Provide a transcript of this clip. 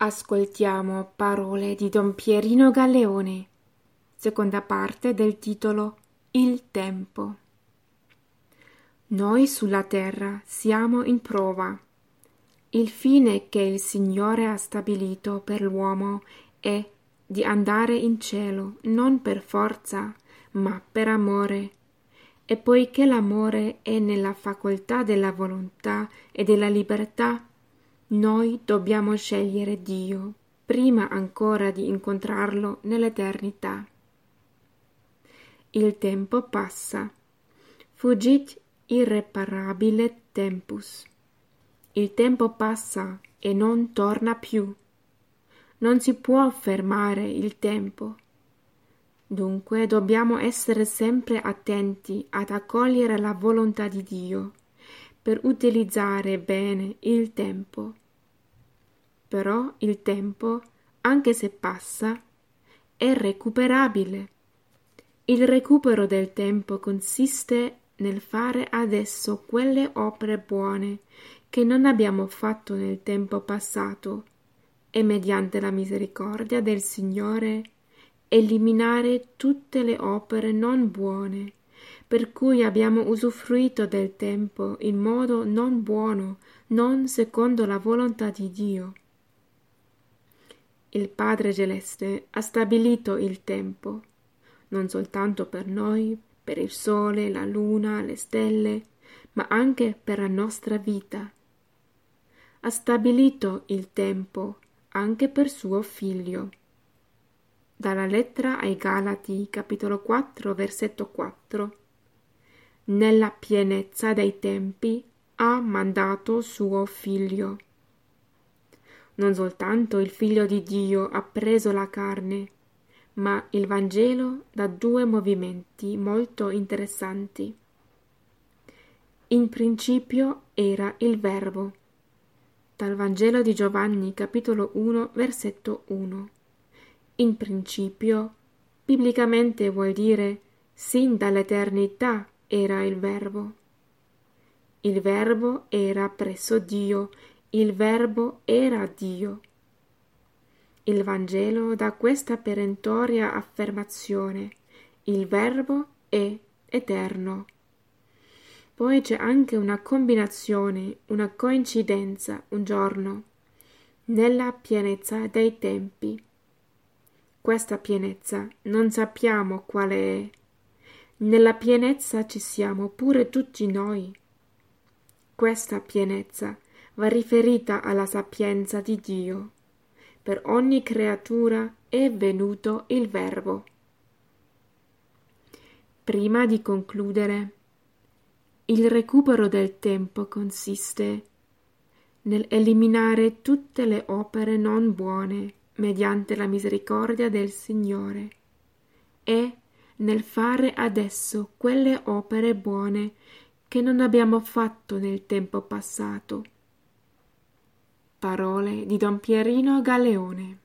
Ascoltiamo parole di Don Pierino Galleone, seconda parte del titolo Il tempo. Noi sulla terra siamo in prova. Il fine che il Signore ha stabilito per l'uomo è di andare in cielo non per forza, ma per amore. E poiché l'amore è nella facoltà della volontà e della libertà, noi dobbiamo scegliere Dio prima ancora di incontrarlo nell'eternità. Il tempo passa. Fugit irreparabile tempus. Il tempo passa e non torna più. Non si può fermare il tempo. Dunque dobbiamo essere sempre attenti ad accogliere la volontà di Dio per utilizzare bene il tempo. Però il tempo, anche se passa, è recuperabile. Il recupero del tempo consiste nel fare adesso quelle opere buone che non abbiamo fatto nel tempo passato e mediante la misericordia del Signore eliminare tutte le opere non buone per cui abbiamo usufruito del tempo in modo non buono, non secondo la volontà di Dio. Il Padre Celeste ha stabilito il tempo, non soltanto per noi, per il Sole, la Luna, le stelle, ma anche per la nostra vita. Ha stabilito il tempo anche per suo Figlio. Dalla lettera ai Galati, capitolo 4, versetto 4 nella pienezza dei tempi, ha mandato suo figlio. Non soltanto il figlio di Dio ha preso la carne, ma il Vangelo dà due movimenti molto interessanti. In principio era il Verbo. Dal Vangelo di Giovanni capitolo 1 versetto 1. In principio, biblicamente vuol dire sin dall'eternità era il Verbo. Il Verbo era presso Dio, il Verbo era Dio. Il Vangelo dà questa perentoria affermazione. Il Verbo è eterno. Poi c'è anche una combinazione, una coincidenza, un giorno, nella pienezza dei tempi. Questa pienezza non sappiamo quale è, nella pienezza ci siamo pure tutti noi. Questa pienezza va riferita alla sapienza di Dio. Per ogni creatura è venuto il Verbo. Prima di concludere, il recupero del tempo consiste nell'eliminare tutte le opere non buone mediante la misericordia del Signore e nel fare adesso quelle opere buone che non abbiamo fatto nel tempo passato. Parole di Don Pierino Galeone